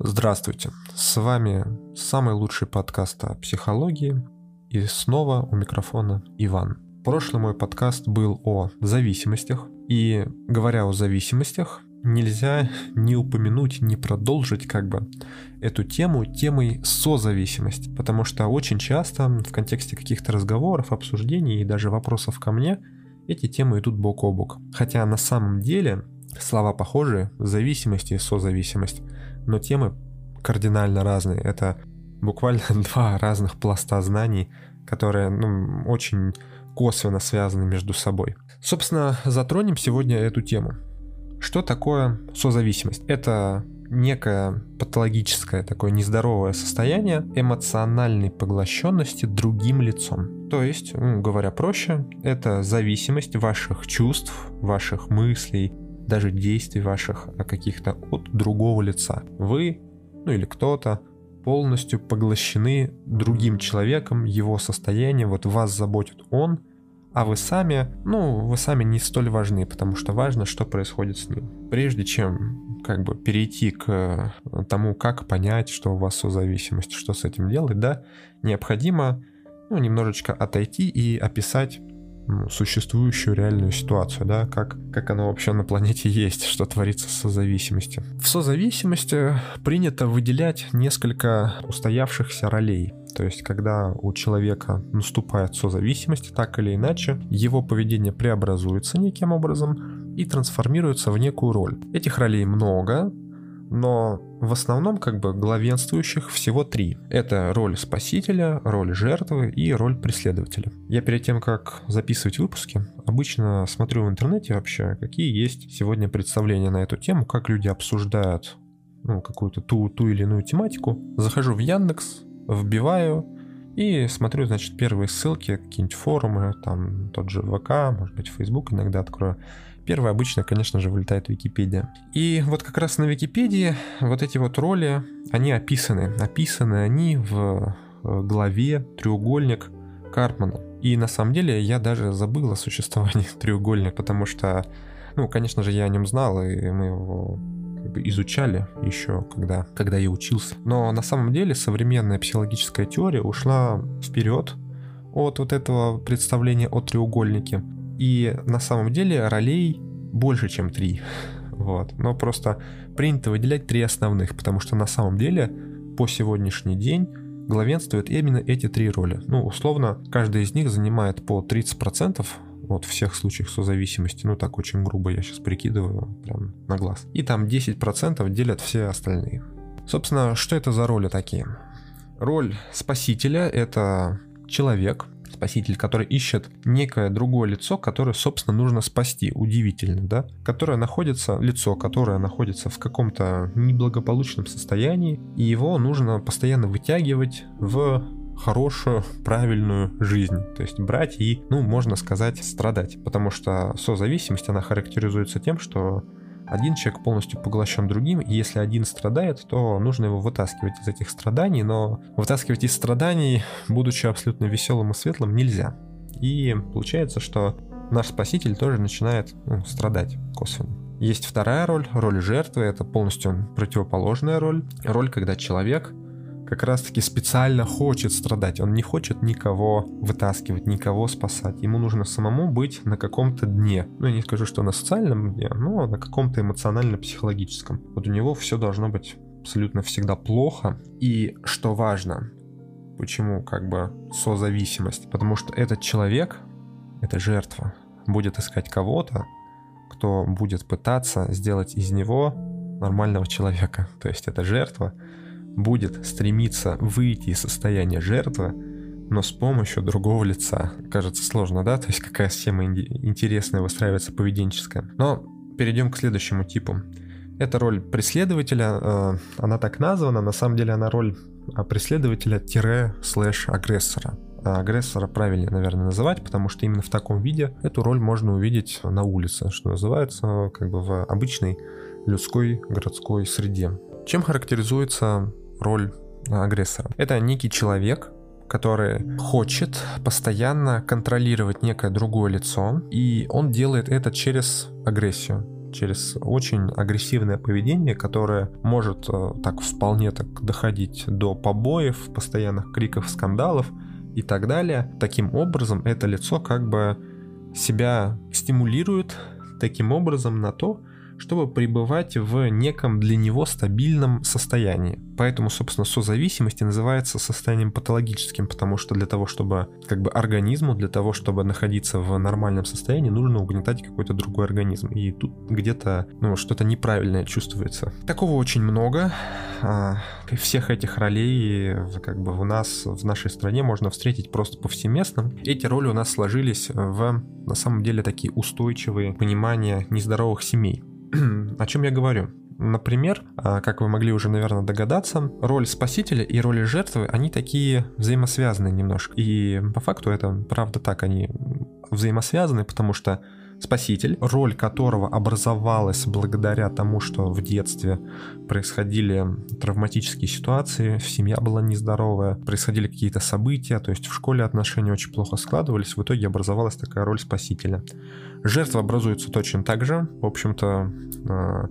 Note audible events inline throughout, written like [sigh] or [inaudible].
Здравствуйте, с вами самый лучший подкаст о психологии. И снова у микрофона Иван. Прошлый мой подкаст был о зависимостях, и говоря о зависимостях, нельзя не упомянуть, не продолжить как бы эту тему темой созависимость, потому что очень часто в контексте каких-то разговоров, обсуждений и даже вопросов ко мне эти темы идут бок о бок. Хотя на самом деле слова похожи, зависимость и созависимость, но темы кардинально разные. Это буквально [laughs] два разных пласта знаний, которые ну, очень косвенно связаны между собой. Собственно, затронем сегодня эту тему. Что такое созависимость? Это некое патологическое такое нездоровое состояние эмоциональной поглощенности другим лицом. То есть, ну, говоря проще, это зависимость ваших чувств, ваших мыслей, даже действий ваших каких-то от другого лица. Вы, ну или кто-то, полностью поглощены другим человеком, его состоянием, вот вас заботит он, а вы сами, ну, вы сами не столь важны, потому что важно, что происходит с ним. Прежде чем как бы перейти к э, тому, как понять, что у вас созависимость, что с этим делать, да, необходимо ну, немножечко отойти и описать существующую реальную ситуацию, да, как, как оно вообще на планете есть, что творится с созависимостью. В созависимости принято выделять несколько устоявшихся ролей. То есть, когда у человека наступает созависимость, так или иначе, его поведение преобразуется неким образом и трансформируется в некую роль. Этих ролей много, но в основном как бы главенствующих всего три. Это роль спасителя, роль жертвы и роль преследователя. Я перед тем, как записывать выпуски, обычно смотрю в интернете вообще, какие есть сегодня представления на эту тему, как люди обсуждают ну, какую-то ту, ту или иную тематику. Захожу в Яндекс, вбиваю и смотрю, значит, первые ссылки, какие-нибудь форумы, там тот же ВК, может быть, Facebook иногда открою. Первое обычно, конечно же, вылетает Википедия. И вот как раз на Википедии вот эти вот роли, они описаны. Описаны они в э, главе «Треугольник Карпмана». И на самом деле я даже забыл о существовании [laughs] треугольника, потому что, ну, конечно же, я о нем знал, и мы его изучали еще, когда, когда я учился. Но на самом деле современная психологическая теория ушла вперед от вот этого представления о треугольнике и на самом деле ролей больше, чем три. Вот. Но просто принято выделять три основных, потому что на самом деле по сегодняшний день главенствуют именно эти три роли. Ну, условно, каждая из них занимает по 30% вот всех случаях созависимости, ну так очень грубо я сейчас прикидываю, прям на глаз. И там 10% делят все остальные. Собственно, что это за роли такие? Роль спасителя — это человек, спаситель, который ищет некое другое лицо, которое, собственно, нужно спасти. Удивительно, да? Которое находится, лицо, которое находится в каком-то неблагополучном состоянии, и его нужно постоянно вытягивать в хорошую, правильную жизнь. То есть брать и, ну, можно сказать, страдать. Потому что созависимость, она характеризуется тем, что один человек полностью поглощен другим, и если один страдает, то нужно его вытаскивать из этих страданий, но вытаскивать из страданий, будучи абсолютно веселым и светлым, нельзя. И получается, что наш спаситель тоже начинает ну, страдать косвенно. Есть вторая роль, роль жертвы, это полностью противоположная роль. Роль, когда человек как раз-таки специально хочет страдать. Он не хочет никого вытаскивать, никого спасать. Ему нужно самому быть на каком-то дне. Ну, я не скажу, что на социальном дне, но на каком-то эмоционально-психологическом. Вот у него все должно быть абсолютно всегда плохо. И что важно, почему как бы созависимость? Потому что этот человек, эта жертва, будет искать кого-то, кто будет пытаться сделать из него нормального человека. То есть это жертва будет стремиться выйти из состояния жертвы, но с помощью другого лица. Кажется сложно, да? То есть какая схема интересная выстраивается поведенческая. Но перейдем к следующему типу. Это роль преследователя, э, она так названа, на самом деле она роль а, преследователя-слэш-агрессора. А агрессора правильнее, наверное, называть, потому что именно в таком виде эту роль можно увидеть на улице, что называется, как бы в обычной людской городской среде. Чем характеризуется роль агрессора. Это некий человек, который хочет постоянно контролировать некое другое лицо, и он делает это через агрессию через очень агрессивное поведение, которое может э, так вполне так доходить до побоев, постоянных криков, скандалов и так далее. Таким образом, это лицо как бы себя стимулирует таким образом на то, чтобы пребывать в неком для него стабильном состоянии. Поэтому, собственно, созависимость и называется состоянием патологическим, потому что для того, чтобы как бы организму, для того, чтобы находиться в нормальном состоянии, нужно угнетать какой-то другой организм. И тут где-то ну, что-то неправильное чувствуется. Такого очень много. А, всех этих ролей как бы у нас в нашей стране можно встретить просто повсеместно. Эти роли у нас сложились в на самом деле такие устойчивые понимания нездоровых семей. О чем я говорю? Например, а, как вы могли уже, наверное, догадаться, роль спасителя и роль жертвы, они такие взаимосвязаны немножко. И по факту это правда так, они взаимосвязаны, потому что спаситель, роль которого образовалась благодаря тому, что в детстве происходили травматические ситуации, семья была нездоровая, происходили какие-то события, то есть в школе отношения очень плохо складывались, в итоге образовалась такая роль спасителя. Жертва образуется точно так же, в общем-то, а,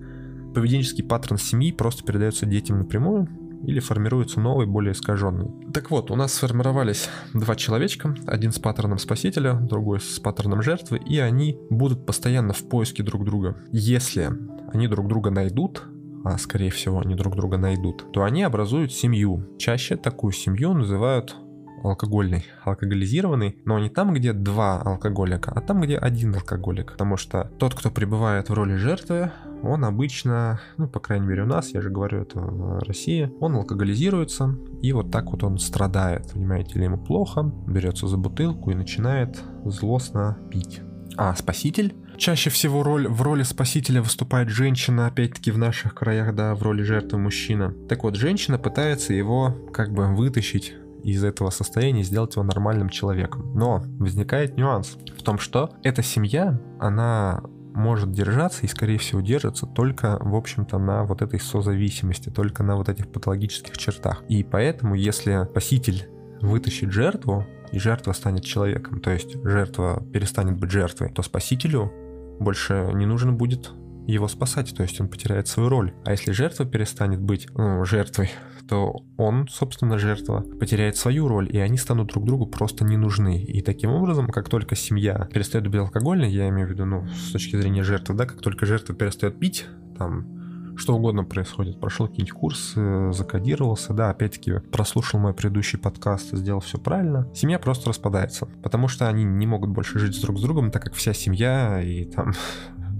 поведенческий паттерн семьи просто передается детям напрямую, или формируется новый, более искаженный. Так вот, у нас сформировались два человечка, один с паттерном спасителя, другой с паттерном жертвы, и они будут постоянно в поиске друг друга. Если они друг друга найдут, а скорее всего они друг друга найдут, то они образуют семью. Чаще такую семью называют алкогольный, алкоголизированный, но не там, где два алкоголика, а там, где один алкоголик. Потому что тот, кто пребывает в роли жертвы, он обычно, ну, по крайней мере у нас, я же говорю это в России, он алкоголизируется, и вот так вот он страдает, понимаете, или ему плохо, берется за бутылку и начинает злостно пить. А спаситель Чаще всего роль, в роли спасителя выступает женщина, опять-таки в наших краях, да, в роли жертвы мужчина. Так вот, женщина пытается его как бы вытащить из этого состояния сделать его нормальным человеком. Но возникает нюанс в том, что эта семья, она может держаться и, скорее всего, держится только, в общем-то, на вот этой созависимости, только на вот этих патологических чертах. И поэтому, если спаситель вытащит жертву, и жертва станет человеком, то есть жертва перестанет быть жертвой, то спасителю больше не нужно будет его спасать, то есть он потеряет свою роль. А если жертва перестанет быть ну, жертвой, то он, собственно, жертва, потеряет свою роль, и они станут друг другу просто не нужны. И таким образом, как только семья перестает быть алкогольной, я имею в виду, ну, с точки зрения жертвы, да, как только жертва перестает пить, там, что угодно происходит. Прошел какие-нибудь курсы, закодировался, да, опять-таки прослушал мой предыдущий подкаст сделал все правильно. Семья просто распадается, потому что они не могут больше жить друг с другом, так как вся семья и там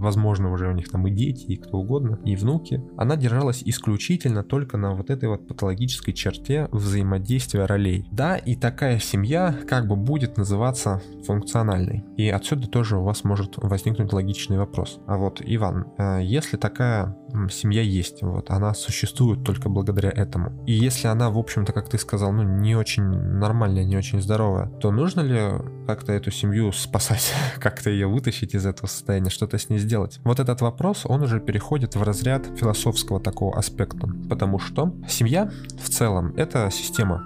возможно, уже у них там и дети, и кто угодно, и внуки, она держалась исключительно только на вот этой вот патологической черте взаимодействия ролей. Да, и такая семья как бы будет называться функциональной. И отсюда тоже у вас может возникнуть логичный вопрос. А вот, Иван, э, если такая семья есть, вот, она существует только благодаря этому, и если она, в общем-то, как ты сказал, ну, не очень нормальная, не очень здоровая, то нужно ли как-то эту семью спасать, [laughs] как-то ее вытащить из этого состояния, что-то с ней сделать? Сделать? Вот этот вопрос, он уже переходит в разряд философского такого аспекта, потому что семья в целом это система,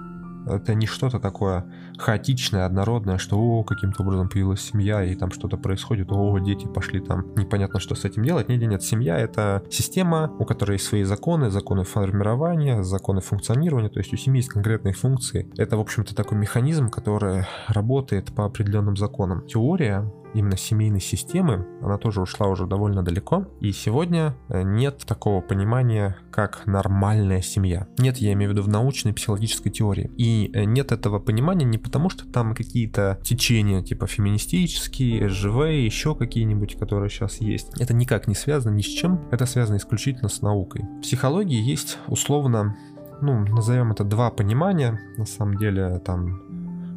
это не что-то такое хаотичное, однородное, что о, каким-то образом появилась семья, и там что-то происходит, о, дети пошли там, непонятно, что с этим делать. Нет, нет, семья — это система, у которой есть свои законы, законы формирования, законы функционирования, то есть у семьи есть конкретные функции. Это, в общем-то, такой механизм, который работает по определенным законам. Теория именно семейной системы, она тоже ушла уже довольно далеко. И сегодня э, нет такого понимания, как нормальная семья. Нет, я имею в виду в научной психологической теории. И э, нет этого понимания не потому, что там какие-то течения, типа феминистические, живые, еще какие-нибудь, которые сейчас есть. Это никак не связано ни с чем. Это связано исключительно с наукой. В психологии есть условно ну, назовем это два понимания, на самом деле там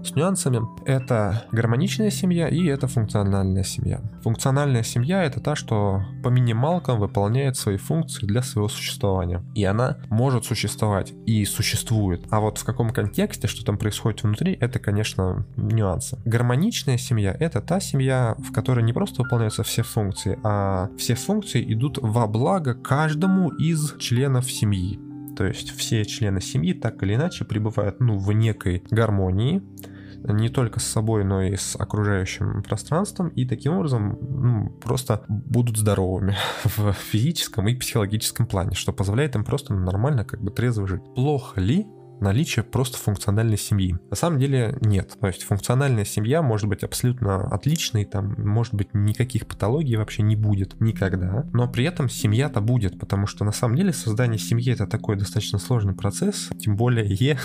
с нюансами. Это гармоничная семья и это функциональная семья. Функциональная семья это та, что по минималкам выполняет свои функции для своего существования. И она может существовать и существует. А вот в каком контексте, что там происходит внутри, это, конечно, нюансы. Гармоничная семья это та семья, в которой не просто выполняются все функции, а все функции идут во благо каждому из членов семьи. То есть все члены семьи так или иначе пребывают ну, в некой гармонии, не только с собой, но и с окружающим пространством, и таким образом ну, просто будут здоровыми [laughs] в физическом и психологическом плане, что позволяет им просто нормально, как бы трезво жить. Плохо ли наличие просто функциональной семьи. На самом деле нет. То есть функциональная семья может быть абсолютно отличной, там может быть никаких патологий вообще не будет никогда, но при этом семья-то будет, потому что на самом деле создание семьи это такой достаточно сложный процесс, тем более [laughs] е,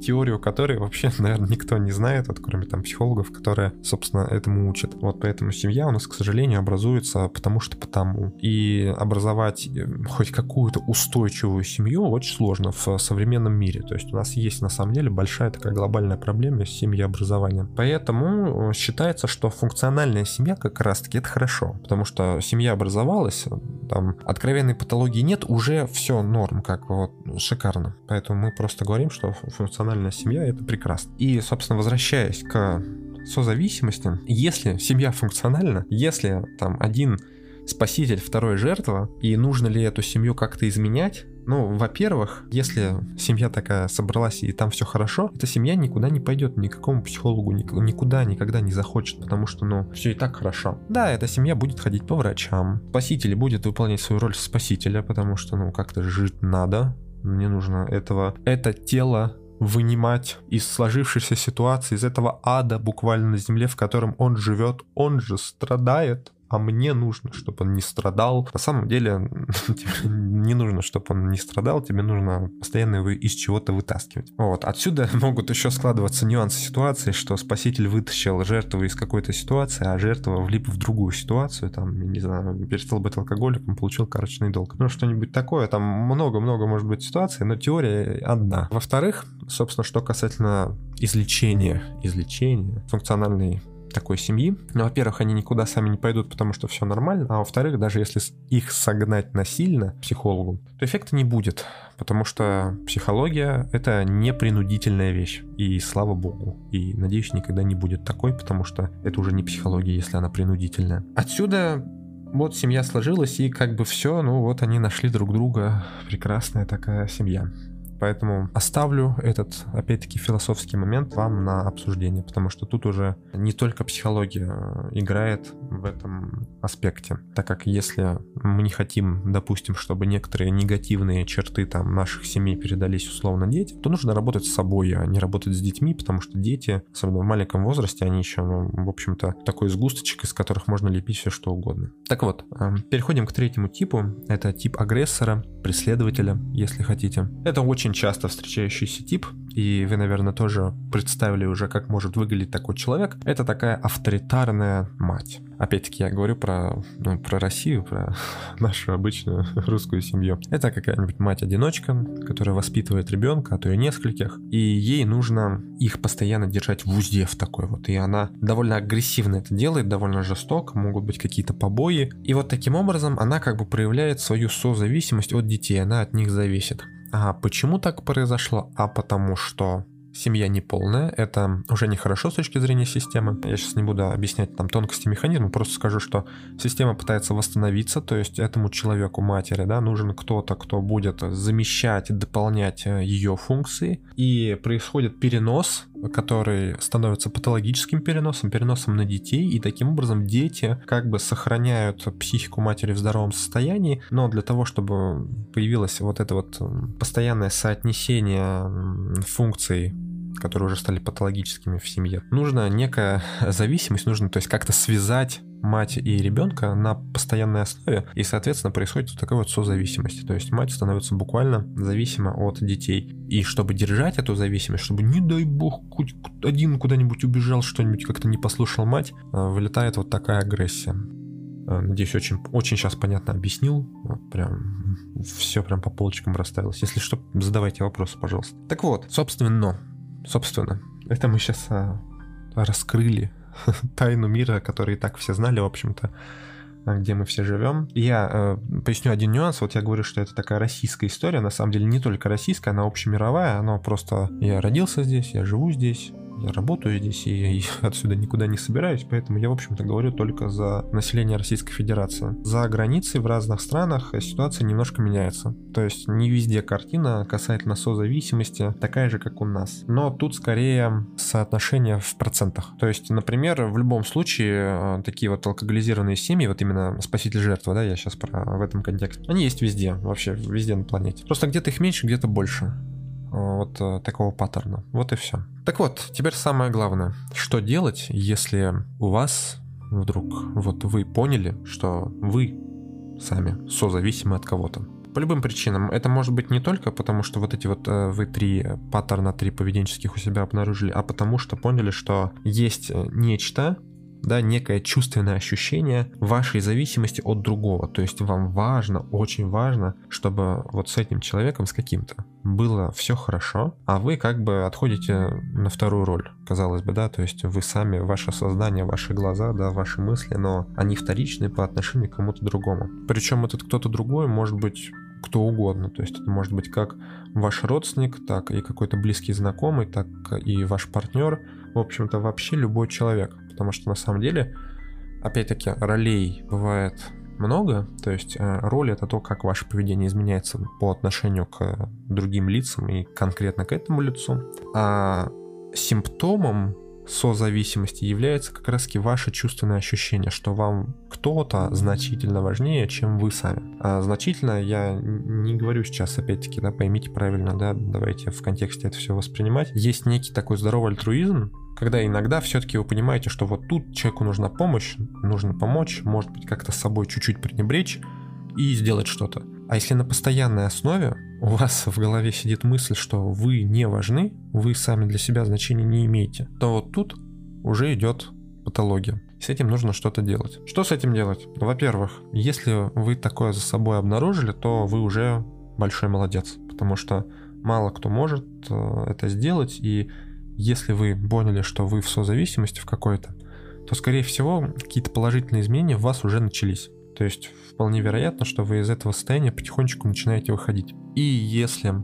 теорию которой вообще, [laughs] наверное, никто не знает, вот кроме там психологов, которые, собственно, этому учат. Вот поэтому семья у нас, к сожалению, образуется потому что потому. И образовать э, хоть какую-то устойчивую семью очень сложно в современном мире. То есть у нас нас есть на самом деле большая такая глобальная проблема с семьеобразованием. Поэтому э, считается, что функциональная семья как раз-таки это хорошо, потому что семья образовалась, там откровенной патологии нет, уже все норм, как вот шикарно. Поэтому мы просто говорим, что функциональная семья это прекрасно. И, собственно, возвращаясь к созависимости, если семья функциональна, если там один спаситель, второй жертва, и нужно ли эту семью как-то изменять, ну, во-первых, если семья такая собралась и там все хорошо, эта семья никуда не пойдет, никакому психологу никуда никогда не захочет, потому что, ну, все и так хорошо. Да, эта семья будет ходить по врачам. Спаситель будет выполнять свою роль спасителя, потому что, ну, как-то жить надо. Мне нужно этого, это тело вынимать из сложившейся ситуации, из этого ада буквально на земле, в котором он живет. Он же страдает а мне нужно, чтобы он не страдал. На самом деле [laughs] не нужно, чтобы он не страдал, тебе нужно постоянно его из чего-то вытаскивать. Вот. Отсюда [laughs] могут еще складываться нюансы ситуации, что спаситель вытащил жертву из какой-то ситуации, а жертва влип в другую ситуацию, там, не знаю, перестал быть алкоголиком, получил карточный долг. Ну, что-нибудь такое, там много-много может быть ситуаций, но теория одна. Во-вторых, собственно, что касательно излечения, излечения функциональной такой семьи. Ну, во-первых, они никуда сами не пойдут, потому что все нормально. А во-вторых, даже если их согнать насильно психологу, то эффекта не будет. Потому что психология — это не принудительная вещь. И слава богу. И, надеюсь, никогда не будет такой, потому что это уже не психология, если она принудительная. Отсюда вот семья сложилась, и как бы все, ну вот они нашли друг друга. Прекрасная такая семья. Поэтому оставлю этот, опять-таки, философский момент вам на обсуждение, потому что тут уже не только психология э, играет в этом аспекте, так как если мы не хотим, допустим, чтобы некоторые негативные черты там наших семей передались условно детям, то нужно работать с собой, а не работать с детьми, потому что дети, особенно в маленьком возрасте, они еще, ну, в общем-то, такой сгусточек, из которых можно лепить все что угодно. Так вот, эм, переходим к третьему типу. Это тип агрессора, преследователя, если хотите. Это очень очень часто встречающийся тип, и вы, наверное, тоже представили уже, как может выглядеть такой человек. Это такая авторитарная мать. Опять-таки я говорю про, ну, про Россию, про [laughs] нашу обычную русскую семью. Это какая-нибудь мать-одиночка, которая воспитывает ребенка, а то и нескольких, и ей нужно их постоянно держать в узде в такой вот. И она довольно агрессивно это делает, довольно жестоко, могут быть какие-то побои. И вот таким образом она как бы проявляет свою созависимость от детей, она от них зависит. А почему так произошло? А потому что семья неполная, это уже нехорошо с точки зрения системы. Я сейчас не буду объяснять там тонкости механизма, просто скажу, что система пытается восстановиться, то есть этому человеку, матери, да, нужен кто-то, кто будет замещать, дополнять э, ее функции, и происходит перенос который становится патологическим переносом, переносом на детей, и таким образом дети как бы сохраняют психику матери в здоровом состоянии, но для того, чтобы появилось вот это вот постоянное соотнесение функций которые уже стали патологическими в семье. Нужна некая [laughs] зависимость, нужно то есть как-то связать мать и ребенка на постоянной основе, и, соответственно, происходит вот такая вот созависимость. То есть мать становится буквально зависима от детей. И чтобы держать эту зависимость, чтобы, не дай бог, один куда-нибудь убежал, что-нибудь как-то не послушал мать, э, вылетает вот такая агрессия. Э, надеюсь, очень, очень сейчас понятно объяснил. Вот прям все прям по полочкам расставилось. Если что, задавайте вопросы, пожалуйста. Так вот, собственно, собственно, это мы сейчас а, раскрыли [laughs] тайну мира, который и так все знали, в общем-то, а, где мы все живем. Я э, поясню один нюанс. Вот я говорю, что это такая российская история. На самом деле не только российская, она общемировая. Она просто... Я родился здесь, я живу здесь, работаю здесь и, и [laughs] отсюда никуда не собираюсь, поэтому я, в общем-то, говорю только за население Российской Федерации. За границей в разных странах ситуация немножко меняется. То есть не везде картина касательно созависимости такая же, как у нас. Но тут скорее соотношение в процентах. То есть, например, в любом случае э, такие вот алкоголизированные семьи, вот именно спаситель-жертва, да, я сейчас про в этом контексте, они есть везде, вообще везде на планете. Просто где-то их меньше, где-то больше вот э, такого паттерна. Вот и все. Так вот, теперь самое главное. Что делать, если у вас вдруг вот вы поняли, что вы сами созависимы от кого-то? По любым причинам. Это может быть не только потому, что вот эти вот э, вы три паттерна, три поведенческих у себя обнаружили, а потому что поняли, что есть э, нечто, да, некое чувственное ощущение вашей зависимости от другого. То есть вам важно, очень важно, чтобы вот с этим человеком, с каким-то, было все хорошо, а вы как бы отходите на вторую роль, казалось бы, да, то есть вы сами, ваше сознание, ваши глаза, да, ваши мысли, но они вторичны по отношению к кому-то другому. Причем этот кто-то другой может быть кто угодно. То есть это может быть как ваш родственник, так и какой-то близкий знакомый, так и ваш партнер. В общем-то, вообще любой человек потому что на самом деле, опять-таки, ролей бывает много, то есть э, роль это то, как ваше поведение изменяется по отношению к другим лицам и конкретно к этому лицу, а симптомом созависимости является как раз таки ваше чувственное ощущение, что вам кто-то значительно важнее, чем вы сами. А значительно я не говорю сейчас, опять-таки, да, поймите правильно, да, давайте в контексте это все воспринимать. Есть некий такой здоровый альтруизм, когда иногда все-таки вы понимаете, что вот тут человеку нужна помощь, нужно помочь, может быть, как-то с собой чуть-чуть пренебречь и сделать что-то. А если на постоянной основе у вас в голове сидит мысль, что вы не важны, вы сами для себя значения не имеете, то вот тут уже идет патология. С этим нужно что-то делать. Что с этим делать? Во-первых, если вы такое за собой обнаружили, то вы уже большой молодец, потому что мало кто может э, это сделать, и если вы поняли, что вы в созависимости в какой-то, то, скорее всего, какие-то положительные изменения в вас уже начались. То есть вполне вероятно, что вы из этого состояния потихонечку начинаете выходить. И если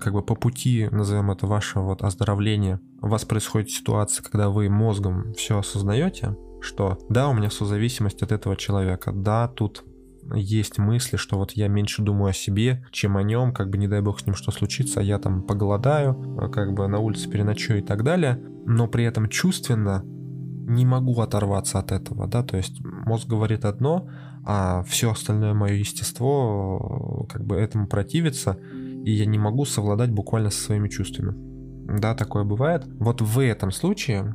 как бы по пути, назовем это ваше вот оздоровление, у вас происходит ситуация, когда вы мозгом все осознаете, что да, у меня созависимость от этого человека, да, тут есть мысли, что вот я меньше думаю о себе, чем о нем, как бы не дай бог с ним что случится, а я там поголодаю, а как бы на улице переночую и так далее, но при этом чувственно не могу оторваться от этого, да, то есть мозг говорит одно, а все остальное мое естество как бы этому противится, и я не могу совладать буквально со своими чувствами. Да, такое бывает. Вот в этом случае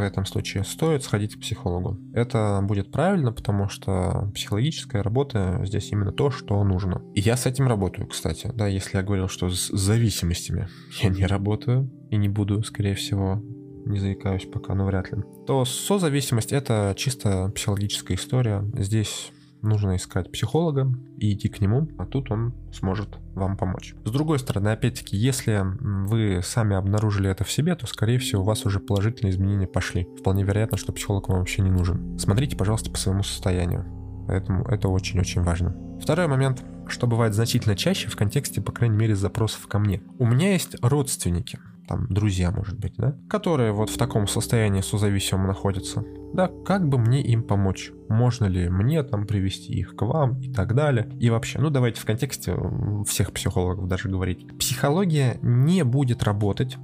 в этом случае стоит сходить к психологу. Это будет правильно, потому что психологическая работа здесь именно то, что нужно. И я с этим работаю, кстати. Да, если я говорил, что с зависимостями [laughs] я не работаю и не буду, скорее всего, не заикаюсь пока, но вряд ли, то созависимость — это чисто психологическая история. Здесь нужно искать психолога и идти к нему, а тут он сможет вам помочь. С другой стороны, опять-таки, если вы сами обнаружили это в себе, то, скорее всего, у вас уже положительные изменения пошли. Вполне вероятно, что психолог вам вообще не нужен. Смотрите, пожалуйста, по своему состоянию. Поэтому это очень-очень важно. Второй момент, что бывает значительно чаще в контексте, по крайней мере, запросов ко мне. У меня есть родственники, там, друзья, может быть, да, которые вот в таком состоянии созависимом находятся. Да, как бы мне им помочь? Можно ли мне там привести их к вам и так далее? И вообще, ну давайте в контексте всех психологов даже говорить. Психология не будет работать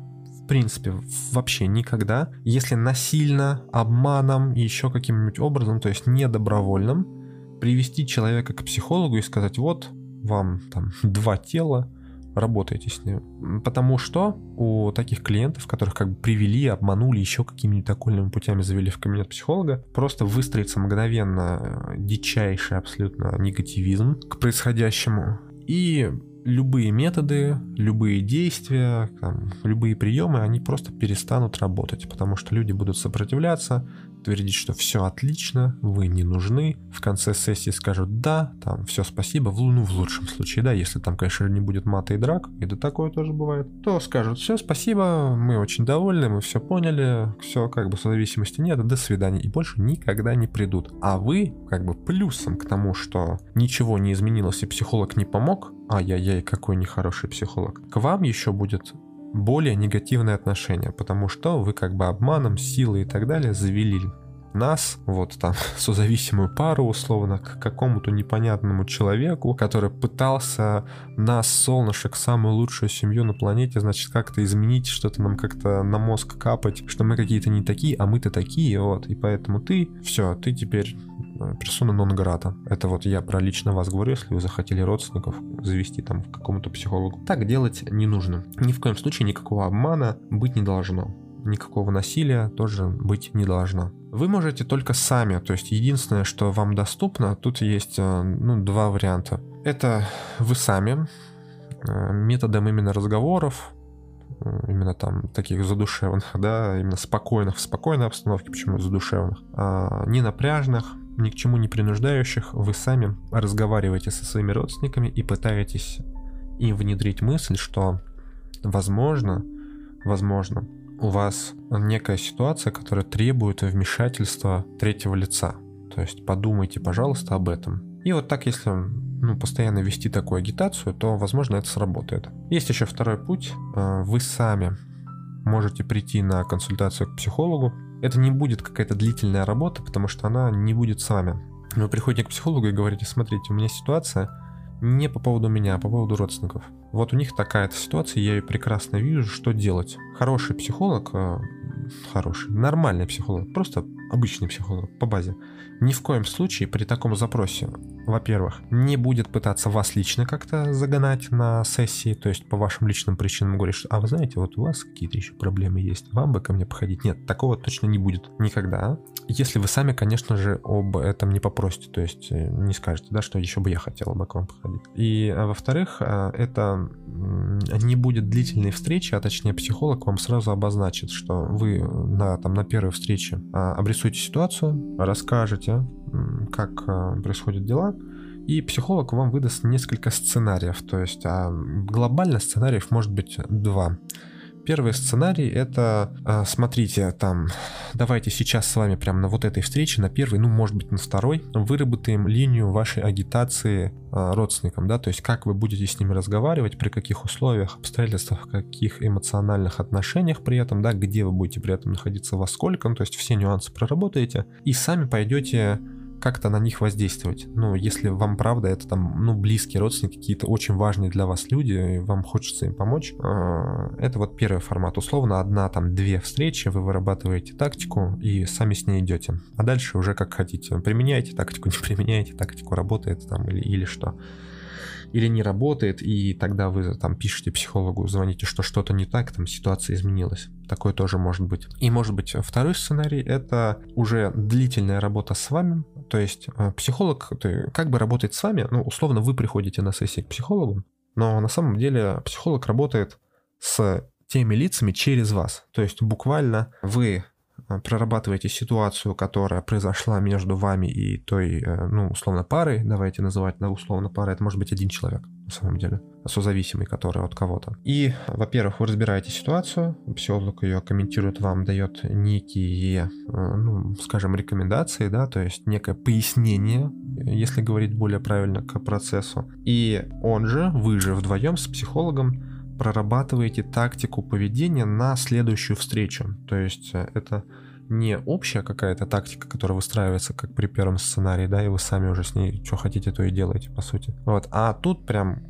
в принципе, вообще никогда, если насильно, обманом еще каким-нибудь образом, то есть недобровольным, привести человека к психологу и сказать, вот, вам там два тела, работаете с ним. Потому что у таких клиентов, которых как бы привели, обманули, еще какими-нибудь окольными путями завели в кабинет психолога, просто выстроится мгновенно дичайший абсолютно негативизм к происходящему. И любые методы, любые действия, там, любые приемы, они просто перестанут работать, потому что люди будут сопротивляться, твердить, что все отлично, вы не нужны. В конце сессии скажут да, там все спасибо, в, ну в лучшем случае, да, если там, конечно, не будет мата и драк, и да такое тоже бывает, то скажут все спасибо, мы очень довольны, мы все поняли, все как бы зависимости нет, до свидания, и больше никогда не придут. А вы как бы плюсом к тому, что ничего не изменилось и психолог не помог, ай-яй-яй, какой нехороший психолог, к вам еще будет более негативные отношения, потому что вы как бы обманом, силой и так далее завели нас, вот там, [laughs] созависимую пару, условно, к какому-то непонятному человеку, который пытался нас, солнышек, самую лучшую семью на планете, значит, как-то изменить, что-то нам как-то на мозг капать, что мы какие-то не такие, а мы-то такие, вот, и поэтому ты, все, ты теперь персона нон грата. Это вот я про лично вас говорю, если вы захотели родственников завести там к какому-то психологу. Так делать не нужно. Ни в коем случае никакого обмана быть не должно никакого насилия тоже быть не должно. Вы можете только сами, то есть единственное, что вам доступно, тут есть э, ну, два варианта. Это вы сами, э, методом именно разговоров, э, именно там таких задушевных, [laughs] да, именно спокойных, в спокойной обстановке, почему задушевных, а не напряжных, ни к чему не принуждающих, вы сами разговариваете со своими родственниками и пытаетесь им внедрить мысль, что возможно, возможно, у вас некая ситуация, которая требует вмешательства третьего лица. То есть подумайте, пожалуйста, об этом. И вот так, если ну, постоянно вести такую агитацию, то, возможно, это сработает. Есть еще второй путь. Э, вы сами можете прийти на консультацию к психологу. Это не будет какая-то длительная работа, потому что она не будет с вами. Вы приходите к психологу и говорите, смотрите, у меня ситуация не по поводу меня, а по поводу родственников. Вот у них такая-то ситуация, я ее прекрасно вижу, что делать. Хороший психолог, э, хороший, нормальный психолог, просто обычный психолог по базе, ни в коем случае при таком запросе, во-первых, не будет пытаться вас лично как-то загонать на сессии, то есть по вашим личным причинам говорит, что, а вы знаете, вот у вас какие-то еще проблемы есть, вам бы ко мне походить. Нет, такого точно не будет никогда. Если вы сами, конечно же, об этом не попросите, то есть э, не скажете, да, что еще бы я хотела бы к вам походить. И, а, во-вторых, а, это не будет длительной встречи, а точнее психолог вам сразу обозначит, что вы на, там, на первой встрече а, обрисуете ситуацию, расскажете, как происходят дела, и психолог вам выдаст несколько сценариев, то есть а глобально сценариев может быть два. Первый сценарий это, а, смотрите, там, давайте сейчас с вами прямо на вот этой встрече, на первой, ну, может быть, на второй, выработаем линию вашей агитации а, родственникам, да, то есть как вы будете с ними разговаривать, при каких условиях, обстоятельствах, каких эмоциональных отношениях при этом, да, где вы будете при этом находиться, во сколько, ну, то есть все нюансы проработаете, и сами пойдете как-то на них воздействовать. Ну, если вам правда это там, ну, близкие родственники, какие-то очень важные для вас люди, и вам хочется им помочь, а, это вот первый формат. Условно, одна там две встречи, вы вырабатываете тактику и сами с ней идете. А дальше уже как хотите. Применяете тактику, [laughs] не применяете тактику, работает там или, или что или не работает, и тогда вы там пишете психологу, звоните, что что-то не так, там ситуация изменилась. Такое тоже может быть. И может быть второй сценарий — это уже длительная работа с вами, то есть э, психолог как бы работает с вами, ну, условно, вы приходите на сессии к психологу, но на самом деле психолог работает с теми лицами через вас. То есть буквально вы Э, прорабатываете ситуацию, которая произошла между вами и той, э, ну, условно, парой, давайте называть, да, условно парой, это может быть один человек, на самом деле, созависимый, который от кого-то. И, во-первых, вы разбираете ситуацию, психолог ее комментирует вам, дает некие, э, ну, скажем, рекомендации, да, то есть некое пояснение, если говорить более правильно, к процессу. И он же, вы же вдвоем с психологом прорабатываете тактику поведения на следующую встречу. То есть это не общая какая-то тактика, которая выстраивается как при первом сценарии, да, и вы сами уже с ней что хотите, то и делаете, по сути. Вот, а тут прям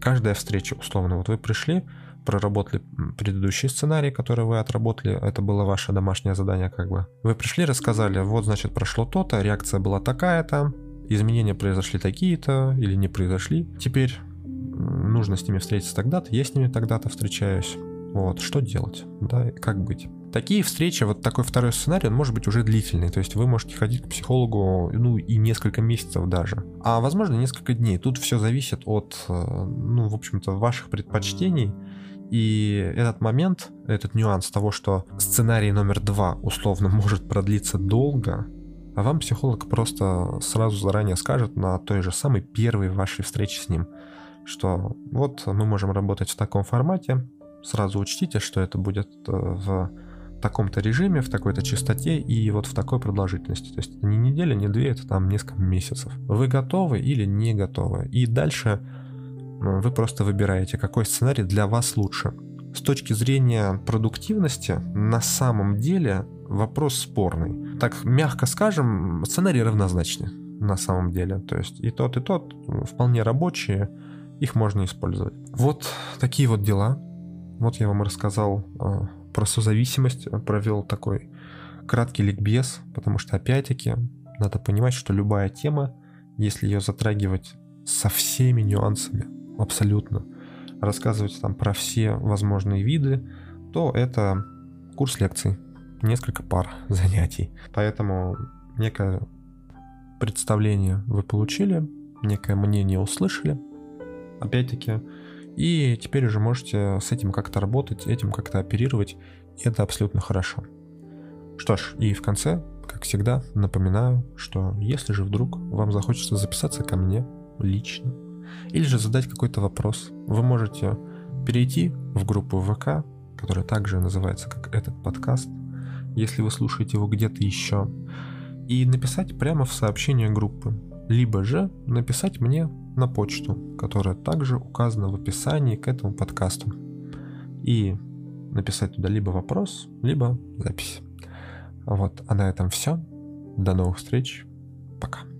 каждая встреча, условно, вот вы пришли, проработали предыдущий сценарий, который вы отработали, это было ваше домашнее задание как бы. Вы пришли, рассказали, вот, значит, прошло то-то, реакция была такая-то, изменения произошли такие-то или не произошли. Теперь нужно с ними встретиться тогда-то, я с ними тогда-то встречаюсь. Вот, что делать, да, как быть. Такие встречи, вот такой второй сценарий, он может быть уже длительный, то есть вы можете ходить к психологу, ну, и несколько месяцев даже, а возможно несколько дней. Тут все зависит от, э, ну, в общем-то, ваших предпочтений, и этот момент, этот нюанс того, что сценарий номер два условно [laughs] может продлиться долго, а вам психолог просто сразу заранее скажет на той же самой первой вашей встрече с ним, что вот мы можем работать в таком формате, сразу учтите, что это будет э, в таком-то режиме, в такой-то частоте и вот в такой продолжительности. То есть это не неделя, не две, это там несколько месяцев. Вы готовы или не готовы? И дальше э, вы просто выбираете, какой сценарий для вас лучше. С точки зрения продуктивности, на самом деле вопрос спорный. Так, мягко скажем, сценарии равнозначны на самом деле. То есть и тот, и тот вполне рабочие, их можно использовать. Вот такие вот дела. Вот я вам рассказал э, про созависимость, провел такой краткий ликбез, потому что опять-таки надо понимать, что любая тема, если ее затрагивать со всеми нюансами, абсолютно, рассказывать там про все возможные виды, то это курс лекций, несколько пар [laughs] занятий. Поэтому некое представление вы получили, некое мнение услышали, опять-таки, и теперь уже можете с этим как-то работать, этим как-то оперировать, это абсолютно хорошо. Что ж, и в конце, как всегда, напоминаю, что если же вдруг вам захочется записаться ко мне лично, или же задать какой-то вопрос, вы можете перейти в группу ВК, которая также называется как этот подкаст, если вы слушаете его где-то еще, и написать прямо в сообщение группы, либо же написать мне на почту, которая также указана в описании к этому подкасту. И написать туда либо вопрос, либо запись. Вот, а на этом все. До новых встреч. Пока.